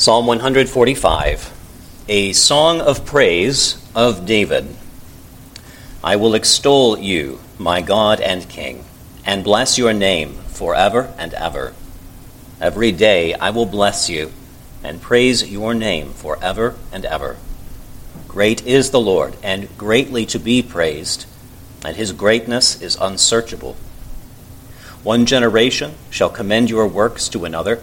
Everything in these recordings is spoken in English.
Psalm 145, a song of praise of David. I will extol you, my God and King, and bless your name forever and ever. Every day I will bless you and praise your name forever and ever. Great is the Lord, and greatly to be praised, and his greatness is unsearchable. One generation shall commend your works to another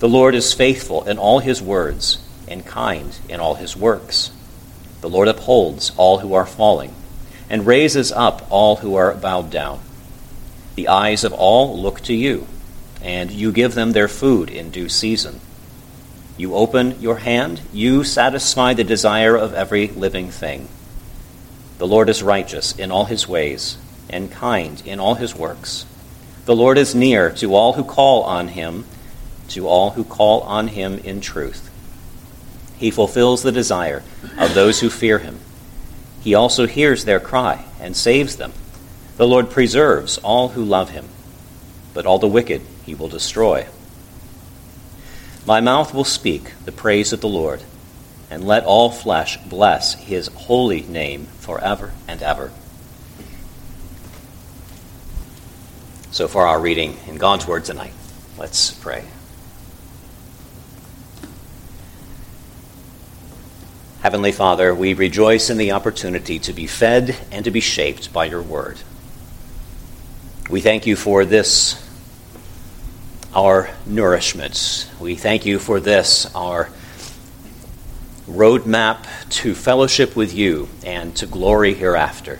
The Lord is faithful in all his words and kind in all his works. The Lord upholds all who are falling and raises up all who are bowed down. The eyes of all look to you, and you give them their food in due season. You open your hand, you satisfy the desire of every living thing. The Lord is righteous in all his ways and kind in all his works. The Lord is near to all who call on him to all who call on him in truth. He fulfills the desire of those who fear him. He also hears their cry and saves them. The Lord preserves all who love him, but all the wicked he will destroy. My mouth will speak the praise of the Lord, and let all flesh bless his holy name forever and ever. So far, our reading in God's Word tonight. Let's pray. Heavenly Father, we rejoice in the opportunity to be fed and to be shaped by your word. We thank you for this, our nourishment. We thank you for this, our roadmap to fellowship with you and to glory hereafter.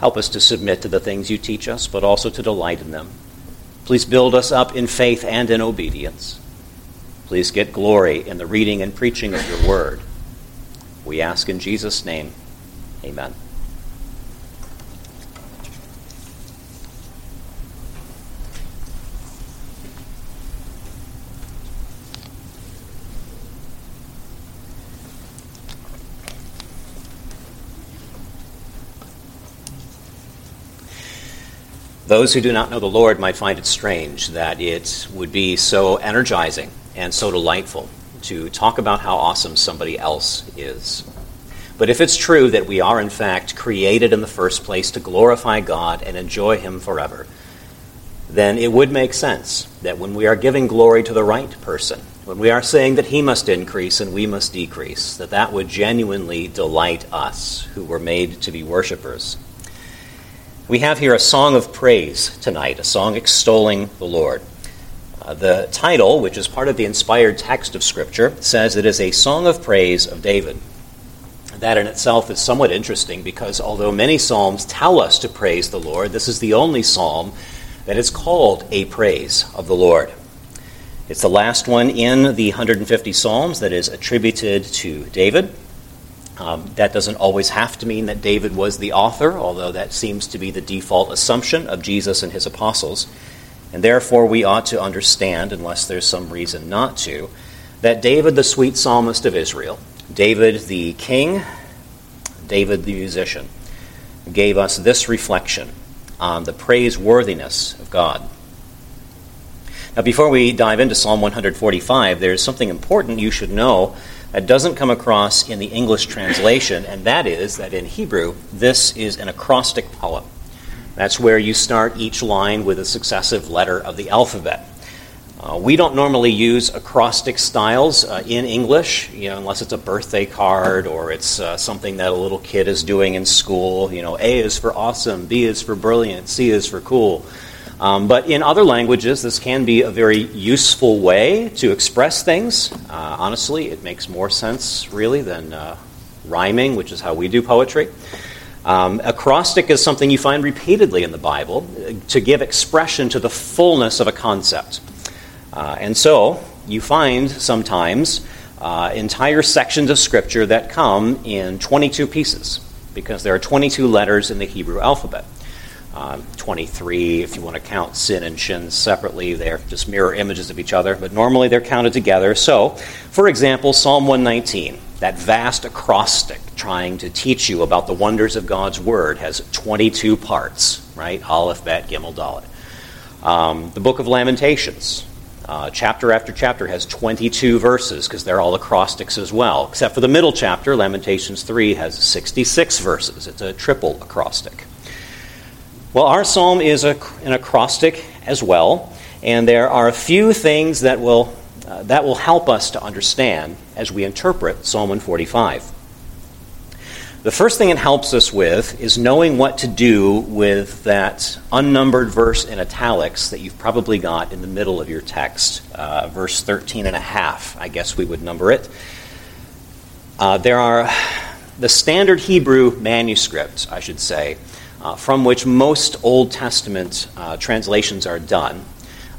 Help us to submit to the things you teach us, but also to delight in them. Please build us up in faith and in obedience. Please get glory in the reading and preaching of your word. We ask in Jesus' name. Amen. Those who do not know the Lord might find it strange that it would be so energizing and so delightful to talk about how awesome somebody else is. But if it's true that we are, in fact, created in the first place to glorify God and enjoy Him forever, then it would make sense that when we are giving glory to the right person, when we are saying that he must increase and we must decrease, that that would genuinely delight us who were made to be worshipers. We have here a song of praise tonight, a song extolling the Lord. Uh, the title, which is part of the inspired text of Scripture, says it is a song of praise of David. That in itself is somewhat interesting because although many psalms tell us to praise the Lord, this is the only psalm that is called a praise of the Lord. It's the last one in the 150 psalms that is attributed to David. Um, that doesn't always have to mean that David was the author, although that seems to be the default assumption of Jesus and his apostles. And therefore, we ought to understand, unless there's some reason not to, that David, the sweet psalmist of Israel, David the king, David the musician, gave us this reflection on the praiseworthiness of God. Now, before we dive into Psalm 145, there's something important you should know that doesn't come across in the English translation, and that is that in Hebrew, this is an acrostic poem. That's where you start each line with a successive letter of the alphabet. Uh, we don't normally use acrostic styles uh, in English, you know, unless it's a birthday card or it's uh, something that a little kid is doing in school. You know, A is for awesome, B is for brilliant, C is for cool. Um, but in other languages, this can be a very useful way to express things. Uh, honestly, it makes more sense, really, than uh, rhyming, which is how we do poetry. Um, acrostic is something you find repeatedly in the Bible uh, to give expression to the fullness of a concept. Uh, and so you find sometimes uh, entire sections of Scripture that come in 22 pieces because there are 22 letters in the Hebrew alphabet. Uh, 23, if you want to count sin and shin separately, they're just mirror images of each other, but normally they're counted together. So, for example, Psalm 119, that vast acrostic trying to teach you about the wonders of God's Word, has 22 parts, right? Aleph, Bet, Gimel, Dalet. Um, the book of Lamentations, uh, chapter after chapter has 22 verses because they're all acrostics as well, except for the middle chapter, Lamentations 3, has 66 verses. It's a triple acrostic. Well, our psalm is a, an acrostic as well, and there are a few things that will, uh, that will help us to understand as we interpret Psalm 145. The first thing it helps us with is knowing what to do with that unnumbered verse in italics that you've probably got in the middle of your text, uh, verse 13 and a half, I guess we would number it. Uh, there are the standard Hebrew manuscripts, I should say, uh, from which most Old Testament uh, translations are done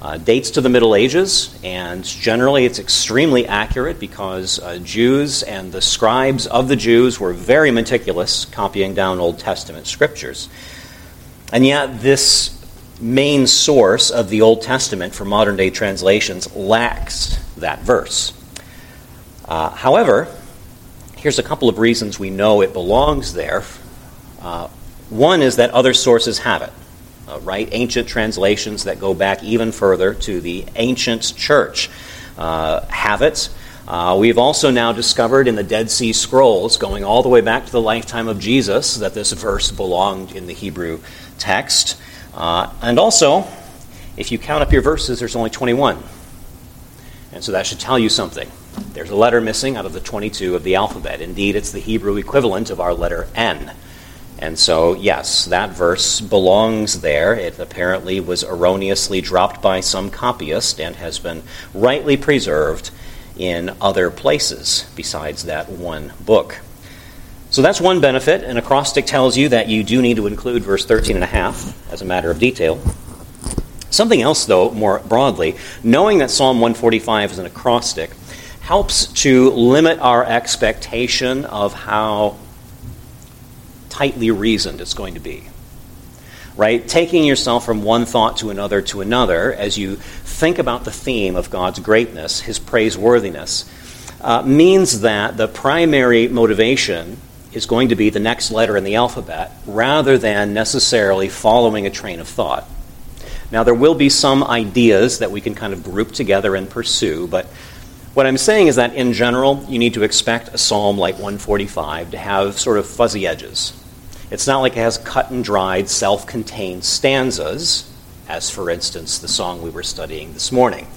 uh, dates to the Middle Ages, and generally it's extremely accurate because uh, Jews and the scribes of the Jews were very meticulous copying down Old Testament scriptures. And yet, this main source of the Old Testament for modern day translations lacks that verse. Uh, however, here's a couple of reasons we know it belongs there. Uh, one is that other sources have it uh, right? Ancient translations that go back even further to the ancient church uh, have it. Uh, we've also now discovered in the Dead Sea Scrolls, going all the way back to the lifetime of Jesus, that this verse belonged in the Hebrew text. Uh, and also, if you count up your verses, there's only 21. And so that should tell you something. There's a letter missing out of the 22 of the alphabet. Indeed, it's the Hebrew equivalent of our letter N. And so, yes, that verse belongs there. It apparently was erroneously dropped by some copyist and has been rightly preserved in other places besides that one book. So that's one benefit. An acrostic tells you that you do need to include verse 13 and a half as a matter of detail. Something else, though, more broadly, knowing that Psalm 145 is an acrostic helps to limit our expectation of how tightly reasoned it's going to be. Right? Taking yourself from one thought to another to another as you think about the theme of God's greatness, His praiseworthiness, uh, means that the primary motivation is going to be the next letter in the alphabet rather than necessarily following a train of thought. Now, there will be some ideas that we can kind of group together and pursue, but what I'm saying is that in general, you need to expect a psalm like 145 to have sort of fuzzy edges. It's not like it has cut and dried, self contained stanzas, as for instance the song we were studying this morning.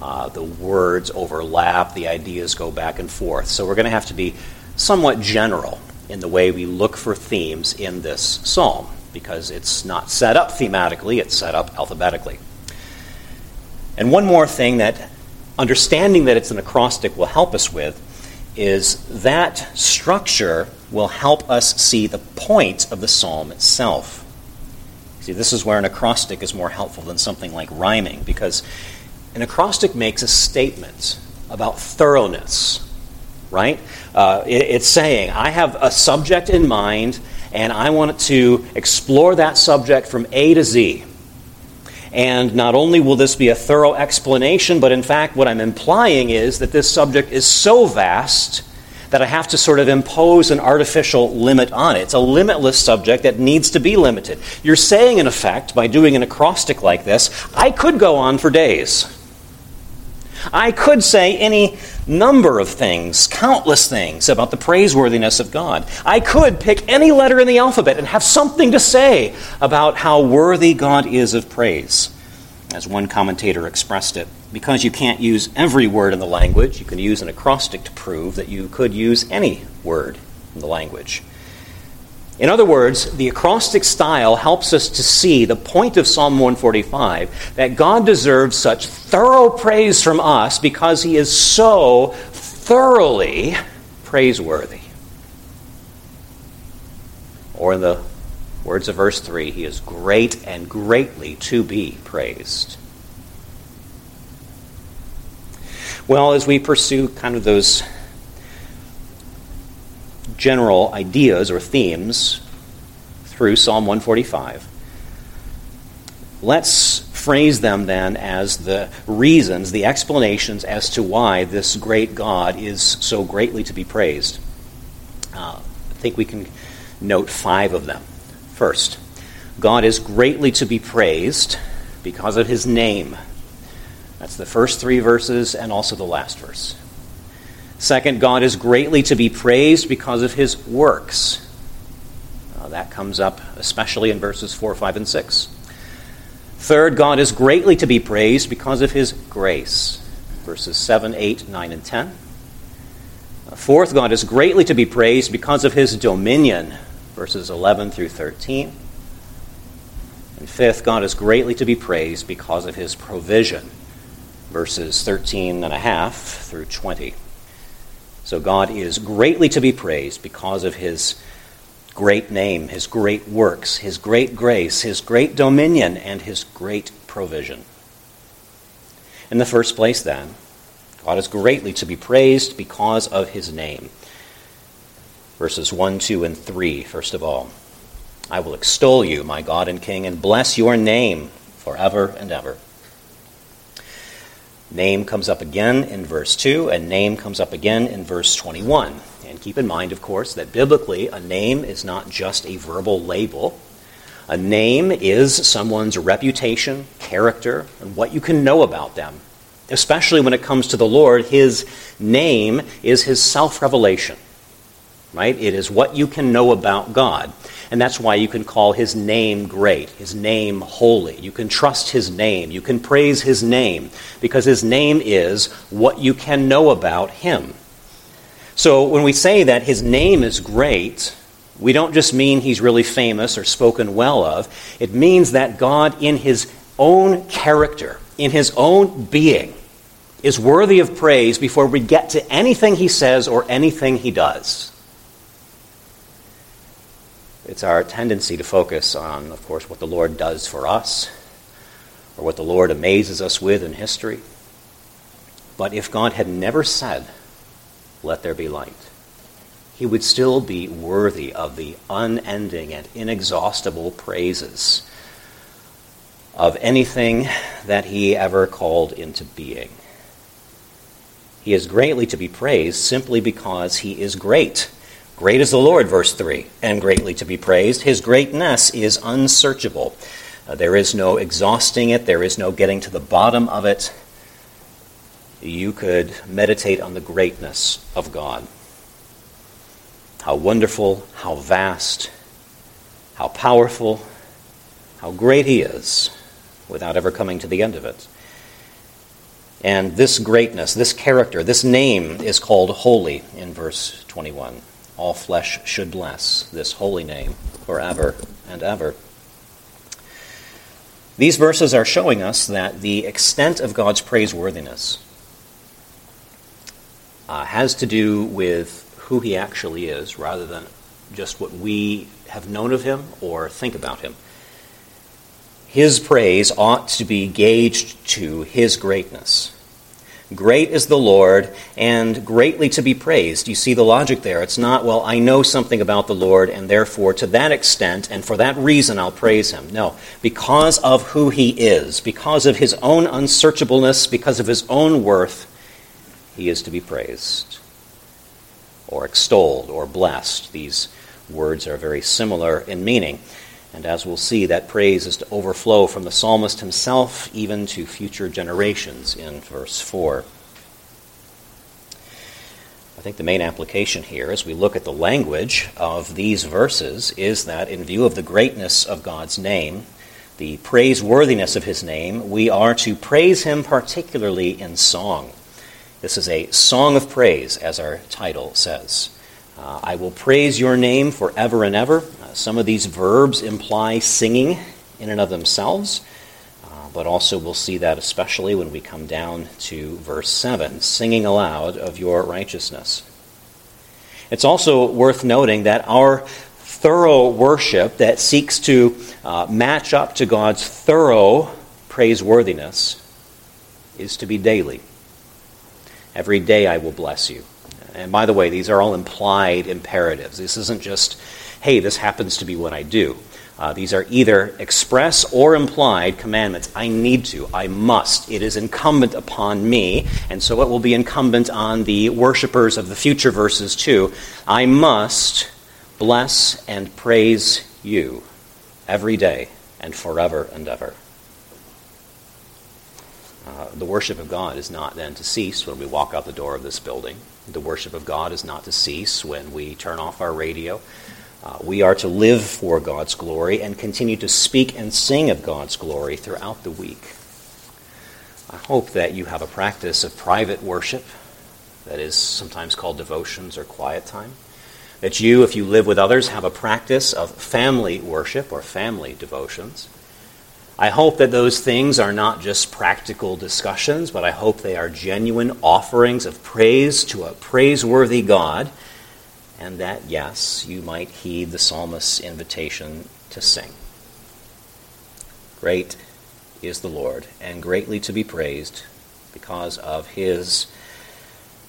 Uh, the words overlap, the ideas go back and forth. So we're going to have to be somewhat general in the way we look for themes in this psalm because it's not set up thematically, it's set up alphabetically. And one more thing that understanding that it's an acrostic will help us with is that structure will help us see the point of the psalm itself. See, this is where an acrostic is more helpful than something like rhyming, because an acrostic makes a statement about thoroughness, right? Uh, it, it's saying, I have a subject in mind, and I want to explore that subject from A to Z. And not only will this be a thorough explanation, but in fact, what I'm implying is that this subject is so vast that I have to sort of impose an artificial limit on it. It's a limitless subject that needs to be limited. You're saying, in effect, by doing an acrostic like this, I could go on for days. I could say any number of things, countless things about the praiseworthiness of God. I could pick any letter in the alphabet and have something to say about how worthy God is of praise. as one commentator expressed it. Because you can't use every word in the language, you can use an acrostic to prove that you could use any word in the language. In other words, the acrostic style helps us to see the point of Psalm 145 that God deserves such thorough praise from us because he is so thoroughly praiseworthy. Or in the words of verse 3, he is great and greatly to be praised. Well, as we pursue kind of those general ideas or themes through Psalm 145, let's phrase them then as the reasons, the explanations as to why this great God is so greatly to be praised. Uh, I think we can note five of them. First, God is greatly to be praised because of his name. That's the first three verses and also the last verse. Second, God is greatly to be praised because of his works. Uh, that comes up especially in verses 4, 5, and 6. Third, God is greatly to be praised because of his grace. Verses 7, 8, 9, and 10. Fourth, God is greatly to be praised because of his dominion. Verses 11 through 13. And fifth, God is greatly to be praised because of his provision. Verses 13 and a half through 20. So God is greatly to be praised because of his great name, his great works, his great grace, his great dominion, and his great provision. In the first place, then, God is greatly to be praised because of his name. Verses 1, 2, and 3, first of all. I will extol you, my God and King, and bless your name forever and ever. Name comes up again in verse 2, and name comes up again in verse 21. And keep in mind, of course, that biblically, a name is not just a verbal label. A name is someone's reputation, character, and what you can know about them. Especially when it comes to the Lord, his name is his self revelation. Right? It is what you can know about God. And that's why you can call his name great, his name holy. You can trust his name. You can praise his name because his name is what you can know about him. So when we say that his name is great, we don't just mean he's really famous or spoken well of. It means that God, in his own character, in his own being, is worthy of praise before we get to anything he says or anything he does. It's our tendency to focus on, of course, what the Lord does for us or what the Lord amazes us with in history. But if God had never said, let there be light. He would still be worthy of the unending and inexhaustible praises of anything that he ever called into being. He is greatly to be praised simply because he is great. Great is the Lord, verse 3, and greatly to be praised. His greatness is unsearchable. Uh, there is no exhausting it, there is no getting to the bottom of it you could meditate on the greatness of God. How wonderful, how vast, how powerful, how great He is, without ever coming to the end of it. And this greatness, this character, this name is called holy in verse 21. All flesh should bless this holy name forever and ever. These verses are showing us that the extent of God's praiseworthiness uh, has to do with who he actually is rather than just what we have known of him or think about him. His praise ought to be gauged to his greatness. Great is the Lord, and greatly to be praised. You see the logic there. It's not, well, I know something about the Lord, and therefore, to that extent, and for that reason, I'll praise him. No, because of who he is, because of his own unsearchableness, because of his own worth, he is to be praised or extolled or blessed. These words are very similar in meaning. And as we'll see, that praise is to overflow from the psalmist himself even to future generations in verse 4. I think the main application here, as we look at the language of these verses, is that in view of the greatness of God's name, the praiseworthiness of his name, we are to praise him particularly in song. This is a song of praise, as our title says. Uh, I will praise your name forever and ever. Some of these verbs imply singing in and of themselves, uh, but also we'll see that especially when we come down to verse 7 singing aloud of your righteousness. It's also worth noting that our thorough worship that seeks to uh, match up to God's thorough praiseworthiness is to be daily. Every day I will bless you. And by the way, these are all implied imperatives. This isn't just, hey, this happens to be what I do. Uh, these are either express or implied commandments. I need to. I must. It is incumbent upon me, and so it will be incumbent on the worshippers of the future verses too. I must bless and praise you every day and forever and ever. Uh, the worship of God is not then to cease when we walk out the door of this building. The worship of God is not to cease when we turn off our radio. Uh, we are to live for God's glory and continue to speak and sing of God's glory throughout the week. I hope that you have a practice of private worship that is sometimes called devotions or quiet time that you, if you live with others, have a practice of family worship or family devotions. I hope that those things are not just practical discussions, but I hope they are genuine offerings of praise to a praiseworthy God, and that, yes, you might heed the psalmist's invitation to sing. Great is the Lord, and greatly to be praised because of his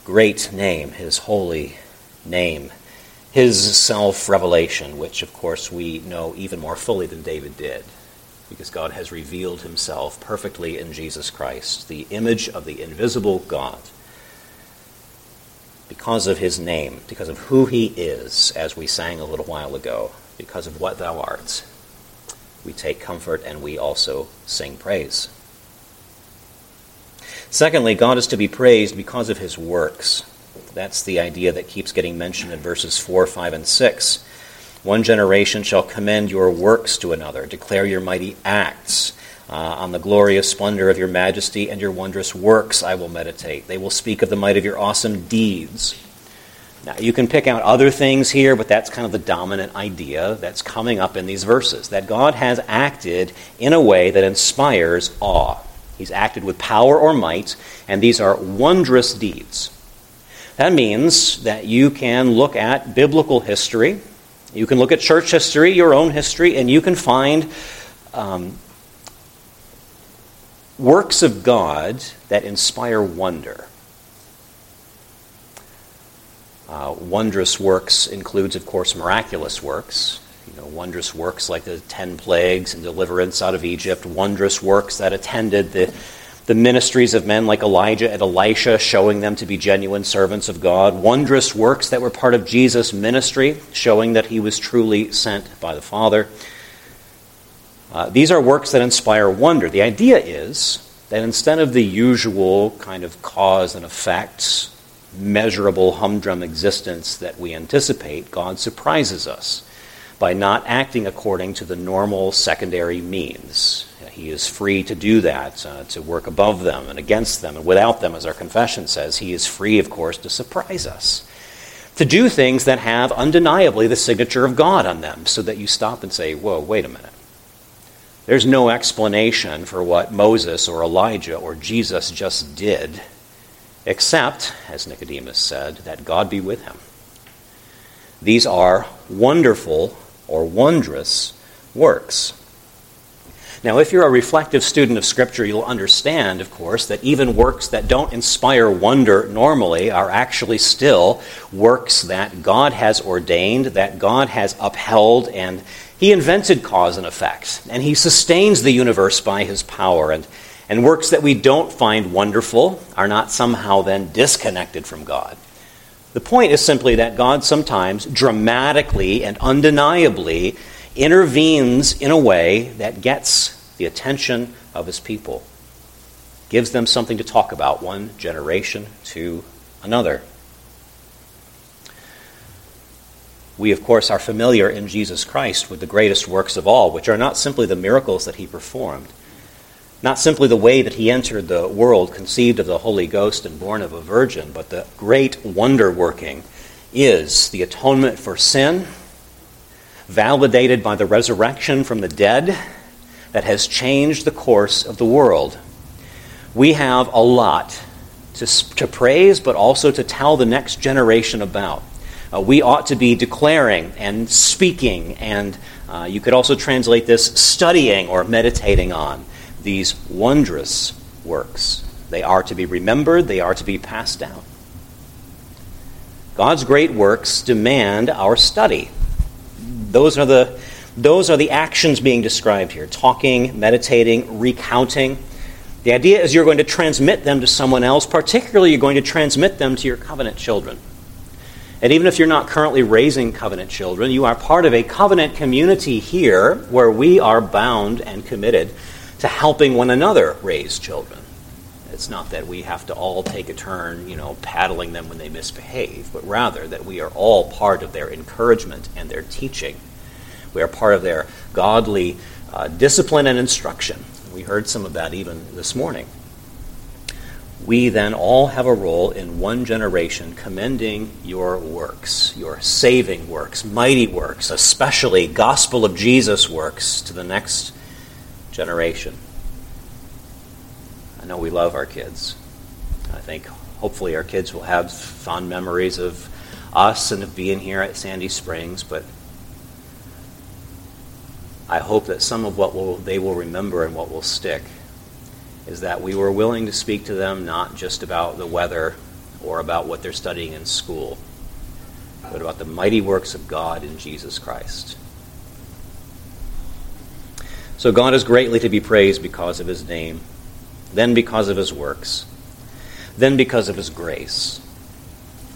great name, his holy name his self revelation, which of course we know even more fully than David did, because God has revealed himself perfectly in Jesus Christ, the image of the invisible God. Because of his name, because of who he is, as we sang a little while ago, because of what thou art, we take comfort and we also sing praise. Secondly, God is to be praised because of his works. That's the idea that keeps getting mentioned in verses 4, 5, and 6. One generation shall commend your works to another, declare your mighty acts. Uh, on the glorious splendor of your majesty and your wondrous works I will meditate. They will speak of the might of your awesome deeds. Now, you can pick out other things here, but that's kind of the dominant idea that's coming up in these verses that God has acted in a way that inspires awe. He's acted with power or might, and these are wondrous deeds. That means that you can look at biblical history, you can look at church history, your own history, and you can find um, works of God that inspire wonder. Uh, wondrous works includes, of course, miraculous works. You know, wondrous works like the ten plagues and deliverance out of Egypt. Wondrous works that attended the the ministries of men like Elijah and Elisha, showing them to be genuine servants of God, wondrous works that were part of Jesus' ministry, showing that he was truly sent by the Father. Uh, these are works that inspire wonder. The idea is that instead of the usual kind of cause and effect, measurable humdrum existence that we anticipate, God surprises us by not acting according to the normal secondary means. He is free to do that, uh, to work above them and against them and without them, as our confession says. He is free, of course, to surprise us, to do things that have undeniably the signature of God on them, so that you stop and say, Whoa, wait a minute. There's no explanation for what Moses or Elijah or Jesus just did, except, as Nicodemus said, that God be with him. These are wonderful or wondrous works. Now, if you're a reflective student of Scripture, you'll understand, of course, that even works that don't inspire wonder normally are actually still works that God has ordained, that God has upheld, and He invented cause and effect, and He sustains the universe by His power. And, and works that we don't find wonderful are not somehow then disconnected from God. The point is simply that God sometimes dramatically and undeniably intervenes in a way that gets the attention of his people, gives them something to talk about one generation to another. We, of course, are familiar in Jesus Christ with the greatest works of all, which are not simply the miracles that he performed, not simply the way that he entered the world, conceived of the Holy Ghost and born of a virgin, but the great wonder working is the atonement for sin, validated by the resurrection from the dead that has changed the course of the world. We have a lot to, to praise, but also to tell the next generation about. Uh, we ought to be declaring and speaking, and uh, you could also translate this studying or meditating on these wondrous works. They are to be remembered, they are to be passed down. God's great works demand our study. Those are the, those are the actions being described here talking, meditating, recounting. The idea is you're going to transmit them to someone else, particularly, you're going to transmit them to your covenant children. And even if you're not currently raising covenant children, you are part of a covenant community here where we are bound and committed to helping one another raise children. It's not that we have to all take a turn, you know, paddling them when they misbehave, but rather that we are all part of their encouragement and their teaching. We are part of their godly uh, discipline and instruction. We heard some of that even this morning. We then all have a role in one generation commending your works, your saving works, mighty works, especially gospel of Jesus works to the next generation. I know we love our kids. I think hopefully our kids will have fond memories of us and of being here at Sandy Springs, but I hope that some of what will, they will remember and what will stick is that we were willing to speak to them not just about the weather or about what they're studying in school, but about the mighty works of God in Jesus Christ. So God is greatly to be praised because of his name, then because of his works, then because of his grace.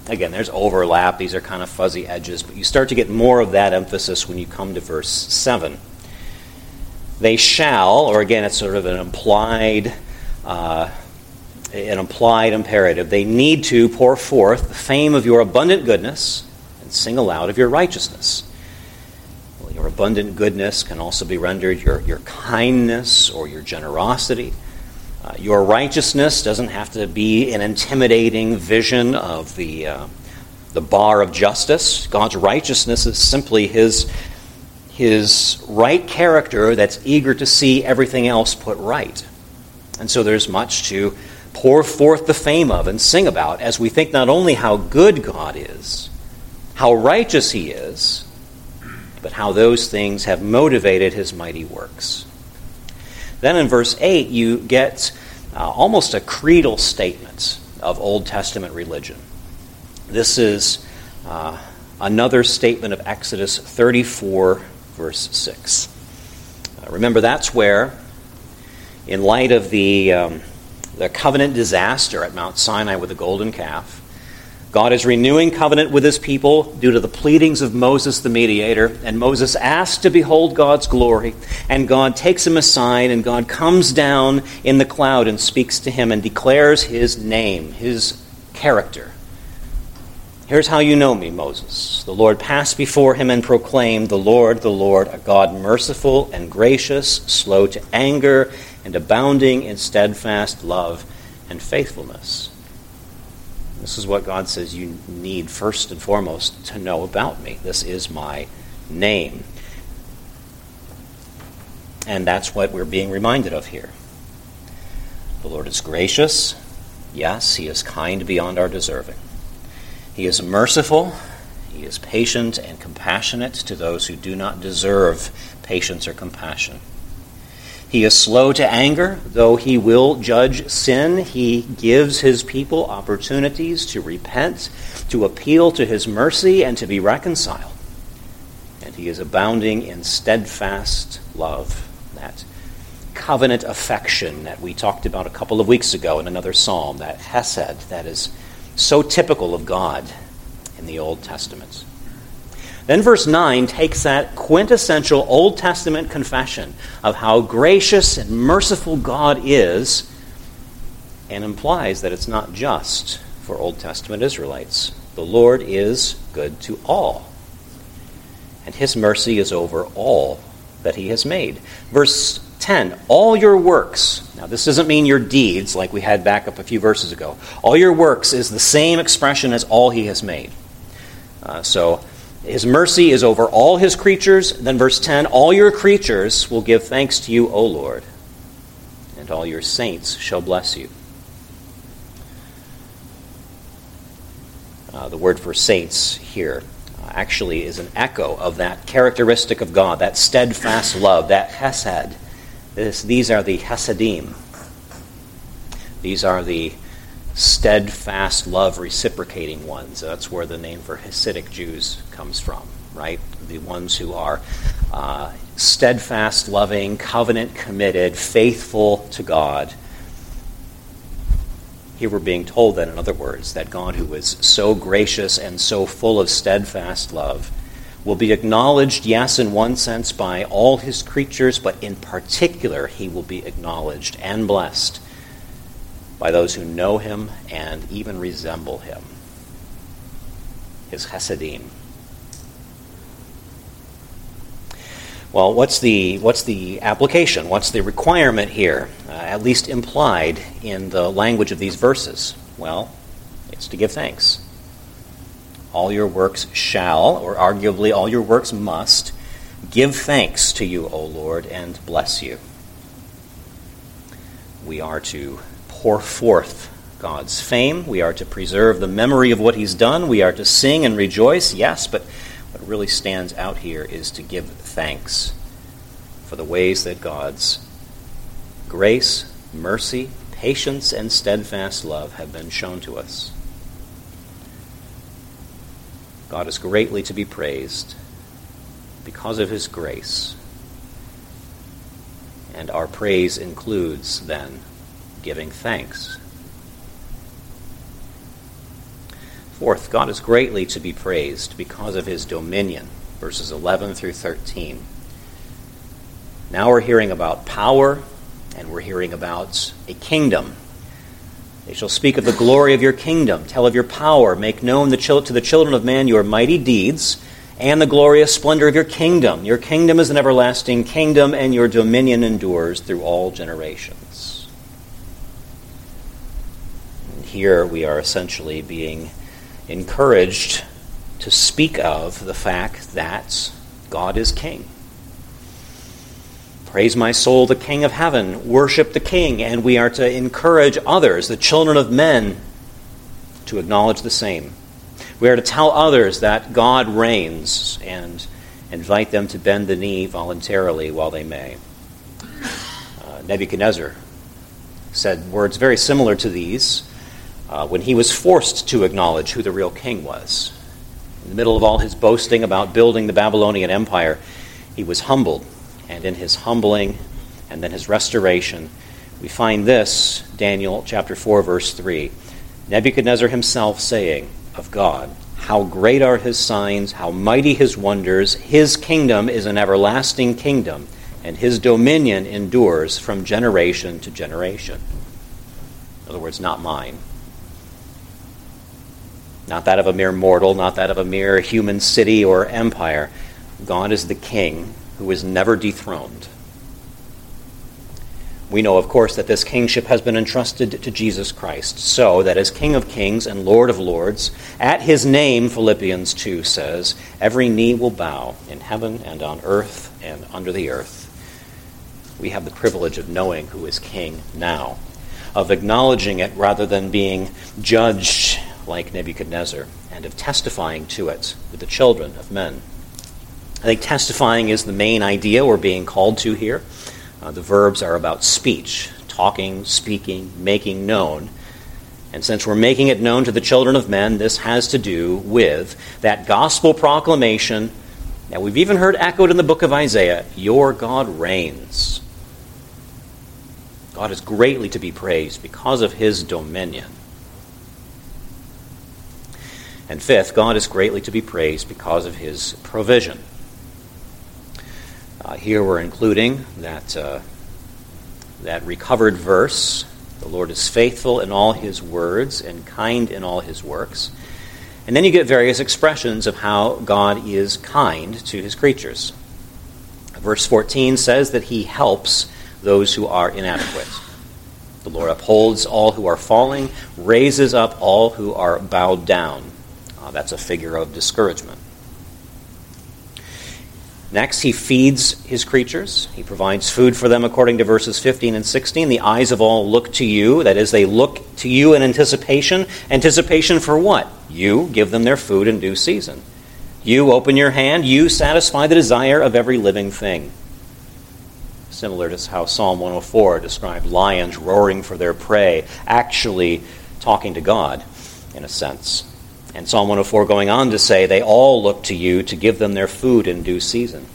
Again, there's overlap. These are kind of fuzzy edges, but you start to get more of that emphasis when you come to verse 7. They shall, or again, it's sort of an implied, uh, an implied imperative. They need to pour forth the fame of your abundant goodness and sing aloud of your righteousness. Your abundant goodness can also be rendered your, your kindness or your generosity. Uh, your righteousness doesn't have to be an intimidating vision of the, uh, the bar of justice. God's righteousness is simply his, his right character that's eager to see everything else put right. And so there's much to pour forth the fame of and sing about as we think not only how good God is, how righteous he is, but how those things have motivated his mighty works. Then in verse 8, you get uh, almost a creedal statement of Old Testament religion. This is uh, another statement of Exodus 34, verse 6. Uh, remember, that's where, in light of the, um, the covenant disaster at Mount Sinai with the golden calf, God is renewing covenant with his people due to the pleadings of Moses the mediator, and Moses asks to behold God's glory, and God takes him aside, and God comes down in the cloud and speaks to him and declares his name, his character. Here's how you know me, Moses. The Lord passed before him and proclaimed, The Lord, the Lord, a God merciful and gracious, slow to anger, and abounding in steadfast love and faithfulness this is what God says you need first and foremost to know about me. This is my name. And that's what we're being reminded of here. The Lord is gracious. Yes, He is kind beyond our deserving. He is merciful. He is patient and compassionate to those who do not deserve patience or compassion. He is slow to anger, though he will judge sin. He gives his people opportunities to repent, to appeal to his mercy, and to be reconciled. And he is abounding in steadfast love, that covenant affection that we talked about a couple of weeks ago in another psalm, that hesed that is so typical of God in the Old Testament. Then verse 9 takes that quintessential Old Testament confession of how gracious and merciful God is and implies that it's not just for Old Testament Israelites. The Lord is good to all. and his mercy is over all that he has made. Verse 10 All your works. Now, this doesn't mean your deeds, like we had back up a few verses ago. All your works is the same expression as all he has made. Uh, so, his mercy is over all his creatures. Then, verse 10 All your creatures will give thanks to you, O Lord, and all your saints shall bless you. Uh, the word for saints here uh, actually is an echo of that characteristic of God, that steadfast love, that hesed. This, these are the Hasidim. These are the steadfast love reciprocating ones. That's where the name for Hasidic Jews comes from, right? The ones who are uh, steadfast, loving, covenant committed, faithful to God. Here we're being told that, in other words, that God, who is so gracious and so full of steadfast love, will be acknowledged, yes, in one sense, by all his creatures, but in particular, he will be acknowledged and blessed by those who know him and even resemble him. His Hasidim. Well, what's the, what's the application? What's the requirement here, uh, at least implied in the language of these verses? Well, it's to give thanks. All your works shall, or arguably all your works must, give thanks to you, O Lord, and bless you. We are to pour forth God's fame. We are to preserve the memory of what He's done. We are to sing and rejoice, yes, but what really stands out here is to give thanks for the ways that God's grace, mercy, patience, and steadfast love have been shown to us. God is greatly to be praised because of His grace. And our praise includes, then, giving thanks. Fourth, God is greatly to be praised because of his dominion, verses 11 through 13. Now we're hearing about power, and we're hearing about a kingdom. They shall speak of the glory of your kingdom, tell of your power, make known to the children of man your mighty deeds, and the glorious splendor of your kingdom. Your kingdom is an everlasting kingdom, and your dominion endures through all generations. And here we are essentially being encouraged to speak of the fact that God is King. Praise my soul, the King of heaven. Worship the King. And we are to encourage others, the children of men, to acknowledge the same. We are to tell others that God reigns and invite them to bend the knee voluntarily while they may. Uh, Nebuchadnezzar said words very similar to these uh, when he was forced to acknowledge who the real king was. In the middle of all his boasting about building the Babylonian Empire, he was humbled. And in his humbling and then his restoration, we find this Daniel chapter 4, verse 3. Nebuchadnezzar himself saying of God, How great are his signs, how mighty his wonders. His kingdom is an everlasting kingdom, and his dominion endures from generation to generation. In other words, not mine, not that of a mere mortal, not that of a mere human city or empire. God is the king who is never dethroned. We know, of course, that this kingship has been entrusted to Jesus Christ, so that as King of kings and Lord of lords, at his name, Philippians 2 says, every knee will bow in heaven and on earth and under the earth. We have the privilege of knowing who is king now, of acknowledging it rather than being judged like Nebuchadnezzar, and of testifying to it with the children of men. I think testifying is the main idea we're being called to here. Uh, the verbs are about speech, talking, speaking, making known. And since we're making it known to the children of men, this has to do with that gospel proclamation that we've even heard echoed in the book of Isaiah Your God reigns. God is greatly to be praised because of his dominion. And fifth, God is greatly to be praised because of his provision. Uh, here we're including that, uh, that recovered verse The Lord is faithful in all his words and kind in all his works. And then you get various expressions of how God is kind to his creatures. Verse 14 says that he helps those who are inadequate. The Lord upholds all who are falling, raises up all who are bowed down. Uh, that's a figure of discouragement. Next, he feeds his creatures. He provides food for them according to verses 15 and 16. The eyes of all look to you. That is, they look to you in anticipation. Anticipation for what? You give them their food in due season. You open your hand. You satisfy the desire of every living thing. Similar to how Psalm 104 described lions roaring for their prey, actually talking to God, in a sense. And Psalm 104 going on to say, They all look to you to give them their food in due season.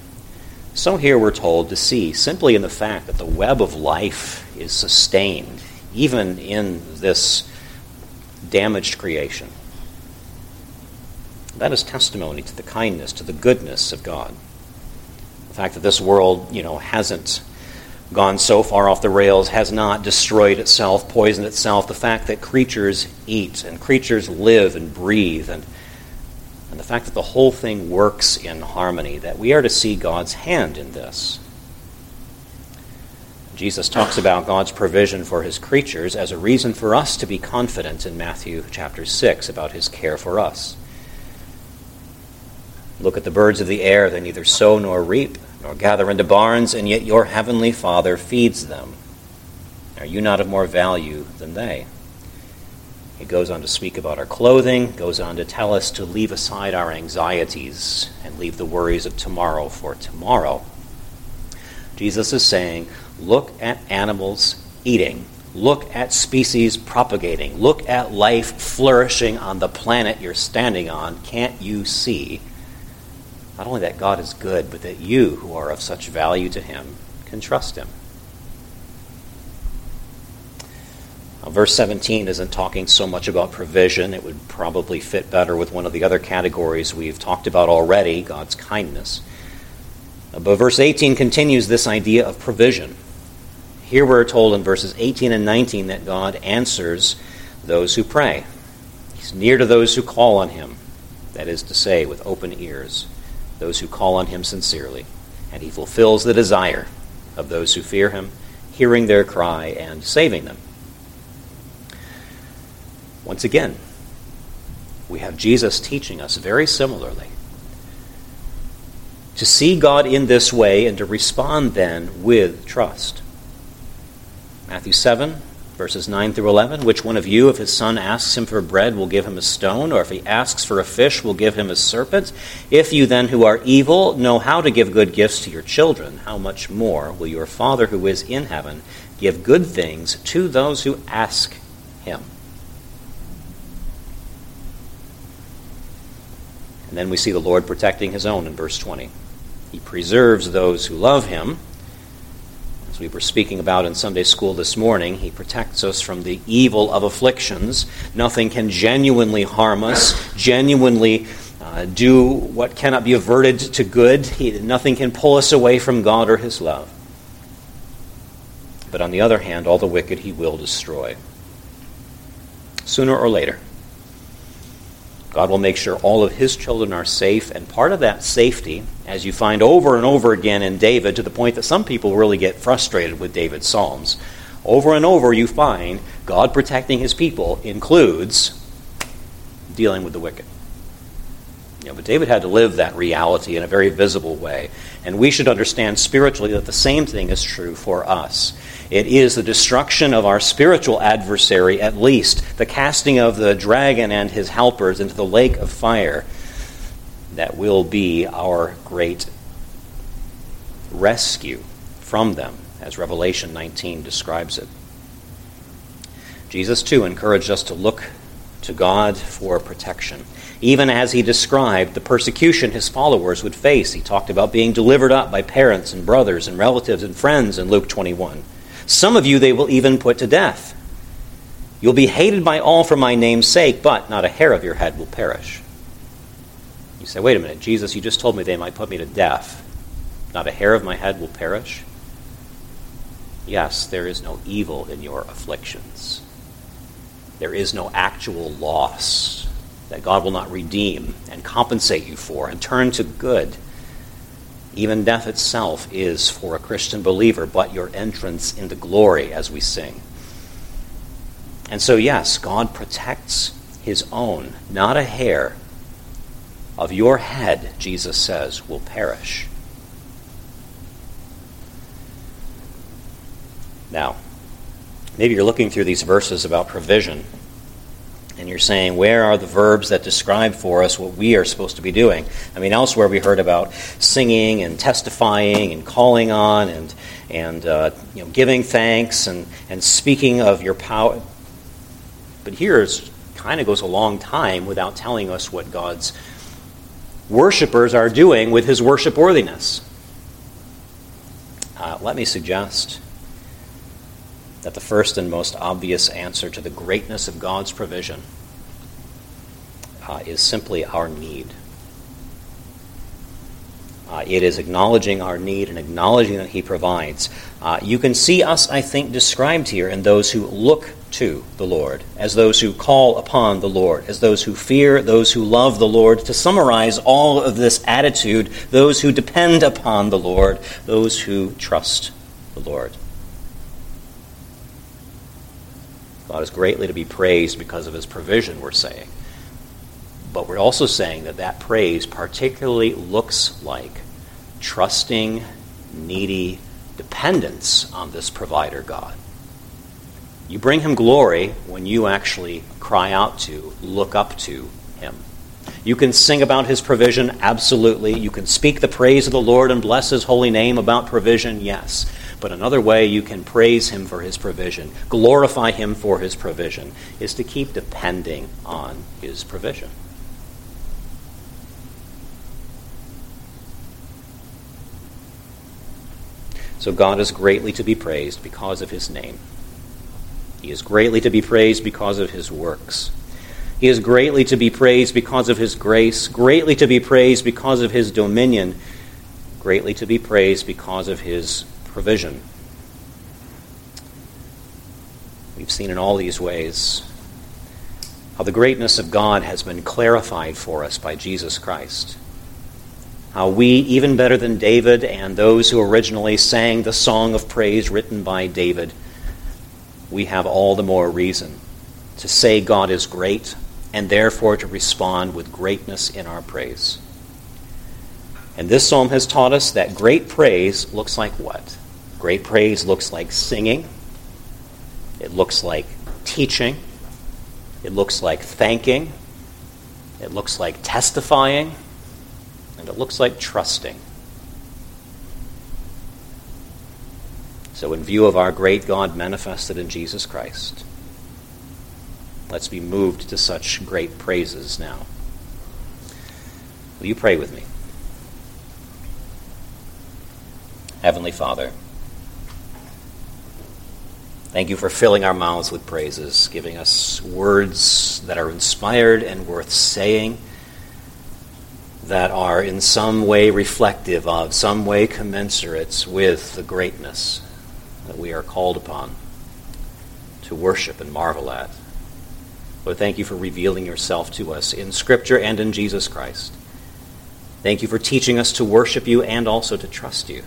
So here we're told to see simply in the fact that the web of life is sustained, even in this damaged creation. That is testimony to the kindness, to the goodness of God. The fact that this world, you know, hasn't gone so far off the rails, has not destroyed itself, poisoned itself. The fact that creatures eat and creatures live and breathe, and, and the fact that the whole thing works in harmony, that we are to see God's hand in this. Jesus talks about God's provision for his creatures as a reason for us to be confident in Matthew chapter 6 about his care for us. Look at the birds of the air, they neither sow nor reap nor gather into barns, and yet your heavenly Father feeds them. Are you not of more value than they? He goes on to speak about our clothing, goes on to tell us to leave aside our anxieties and leave the worries of tomorrow for tomorrow. Jesus is saying, look at animals eating. Look at species propagating. Look at life flourishing on the planet you're standing on. Can't you see not only that God is good, but that you, who are of such value to Him, can trust Him. Now, verse 17 isn't talking so much about provision. It would probably fit better with one of the other categories we've talked about already God's kindness. But verse 18 continues this idea of provision. Here we're told in verses 18 and 19 that God answers those who pray. He's near to those who call on Him, that is to say, with open ears those who call on him sincerely, and he fulfills the desire of those who fear him, hearing their cry and saving them. Once again, we have Jesus teaching us very similarly. To see God in this way and to respond then with trust. Matthew 7, verses 9 through 11. Which one of you, if his son asks him for bread, will give him a stone? Or if he asks for a fish, will give him a serpent? If you then, who are evil, know how to give good gifts to your children, how much more will your Father who is in heaven give good things to those who ask him? And then we see the Lord protecting his own in verse 20. He preserves those who love him we were speaking about in Sunday school this morning, He protects us from the evil of afflictions. Nothing can genuinely harm us, genuinely uh, do what cannot be averted to good. He, nothing can pull us away from God or His love. But on the other hand, all the wicked He will destroy. Sooner or later. God will make sure all of his children are safe, and part of that safety, as you find over and over again in David, to the point that some people really get frustrated with David's Psalms, over and over you find God protecting his people includes dealing with the wicked. You know, but David had to live that reality in a very visible way. And we should understand spiritually that the same thing is true for us. It is the destruction of our spiritual adversary, at least, the casting of the dragon and his helpers into the lake of fire, that will be our great rescue from them, as Revelation 19 describes it. Jesus, too, encouraged us to look to God for protection. Even as he described the persecution his followers would face, he talked about being delivered up by parents and brothers and relatives and friends in Luke 21. Some of you they will even put to death. You'll be hated by all for my name's sake, but not a hair of your head will perish. You say, wait a minute, Jesus, you just told me they might put me to death. Not a hair of my head will perish? Yes, there is no evil in your afflictions. There is no actual loss that God will not redeem and compensate you for and turn to good. Even death itself is for a Christian believer but your entrance into glory, as we sing. And so, yes, God protects his own, not a hair of your head, Jesus says, will perish. Now, maybe you're looking through these verses about provision and you're saying, where are the verbs that describe for us what we are supposed to be doing? I mean, elsewhere we heard about singing and testifying and calling on and, and uh, you know, giving thanks and, and speaking of your power. But here it kind of goes a long time without telling us what God's worshippers are doing with his worship worthiness. Uh, let me suggest that the first and most obvious answer to the greatness of God's provision uh, is simply our need. Uh, it is acknowledging our need and acknowledging that He provides. Uh, you can see us, I think, described here in those who look to the Lord, as those who call upon the Lord, as those who fear, those who love the Lord. To summarize all of this attitude, those who depend upon the Lord, those who trust the Lord. God is greatly to be praised because of his provision, we're saying. But we're also saying that that praise particularly looks like trusting, needy dependence on this provider God. You bring him glory when you actually cry out to, look up to him. You can sing about his provision, absolutely. You can speak the praise of the Lord and bless his holy name about provision, yes. But another way you can praise him for his provision, glorify him for his provision, is to keep depending on his provision. So God is greatly to be praised because of his name. He is greatly to be praised because of his works. He is greatly to be praised because of his grace, greatly to be praised because of his dominion, greatly to be praised because of his provision. We've seen in all these ways how the greatness of God has been clarified for us by Jesus Christ. How we, even better than David and those who originally sang the song of praise written by David, we have all the more reason to say God is great and therefore to respond with greatness in our praise. And this psalm has taught us that great praise looks like what? Great praise looks like singing, it looks like teaching, it looks like thanking, it looks like testifying, and it looks like trusting. So, in view of our great God manifested in Jesus Christ, let's be moved to such great praises now. Will you pray with me? Heavenly Father, Thank you for filling our mouths with praises, giving us words that are inspired and worth saying, that are in some way reflective of, some way commensurate with the greatness that we are called upon to worship and marvel at. Lord, thank you for revealing yourself to us in Scripture and in Jesus Christ. Thank you for teaching us to worship you and also to trust you.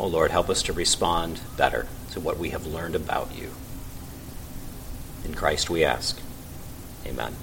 Oh Lord, help us to respond better to what we have learned about you. In Christ we ask. Amen.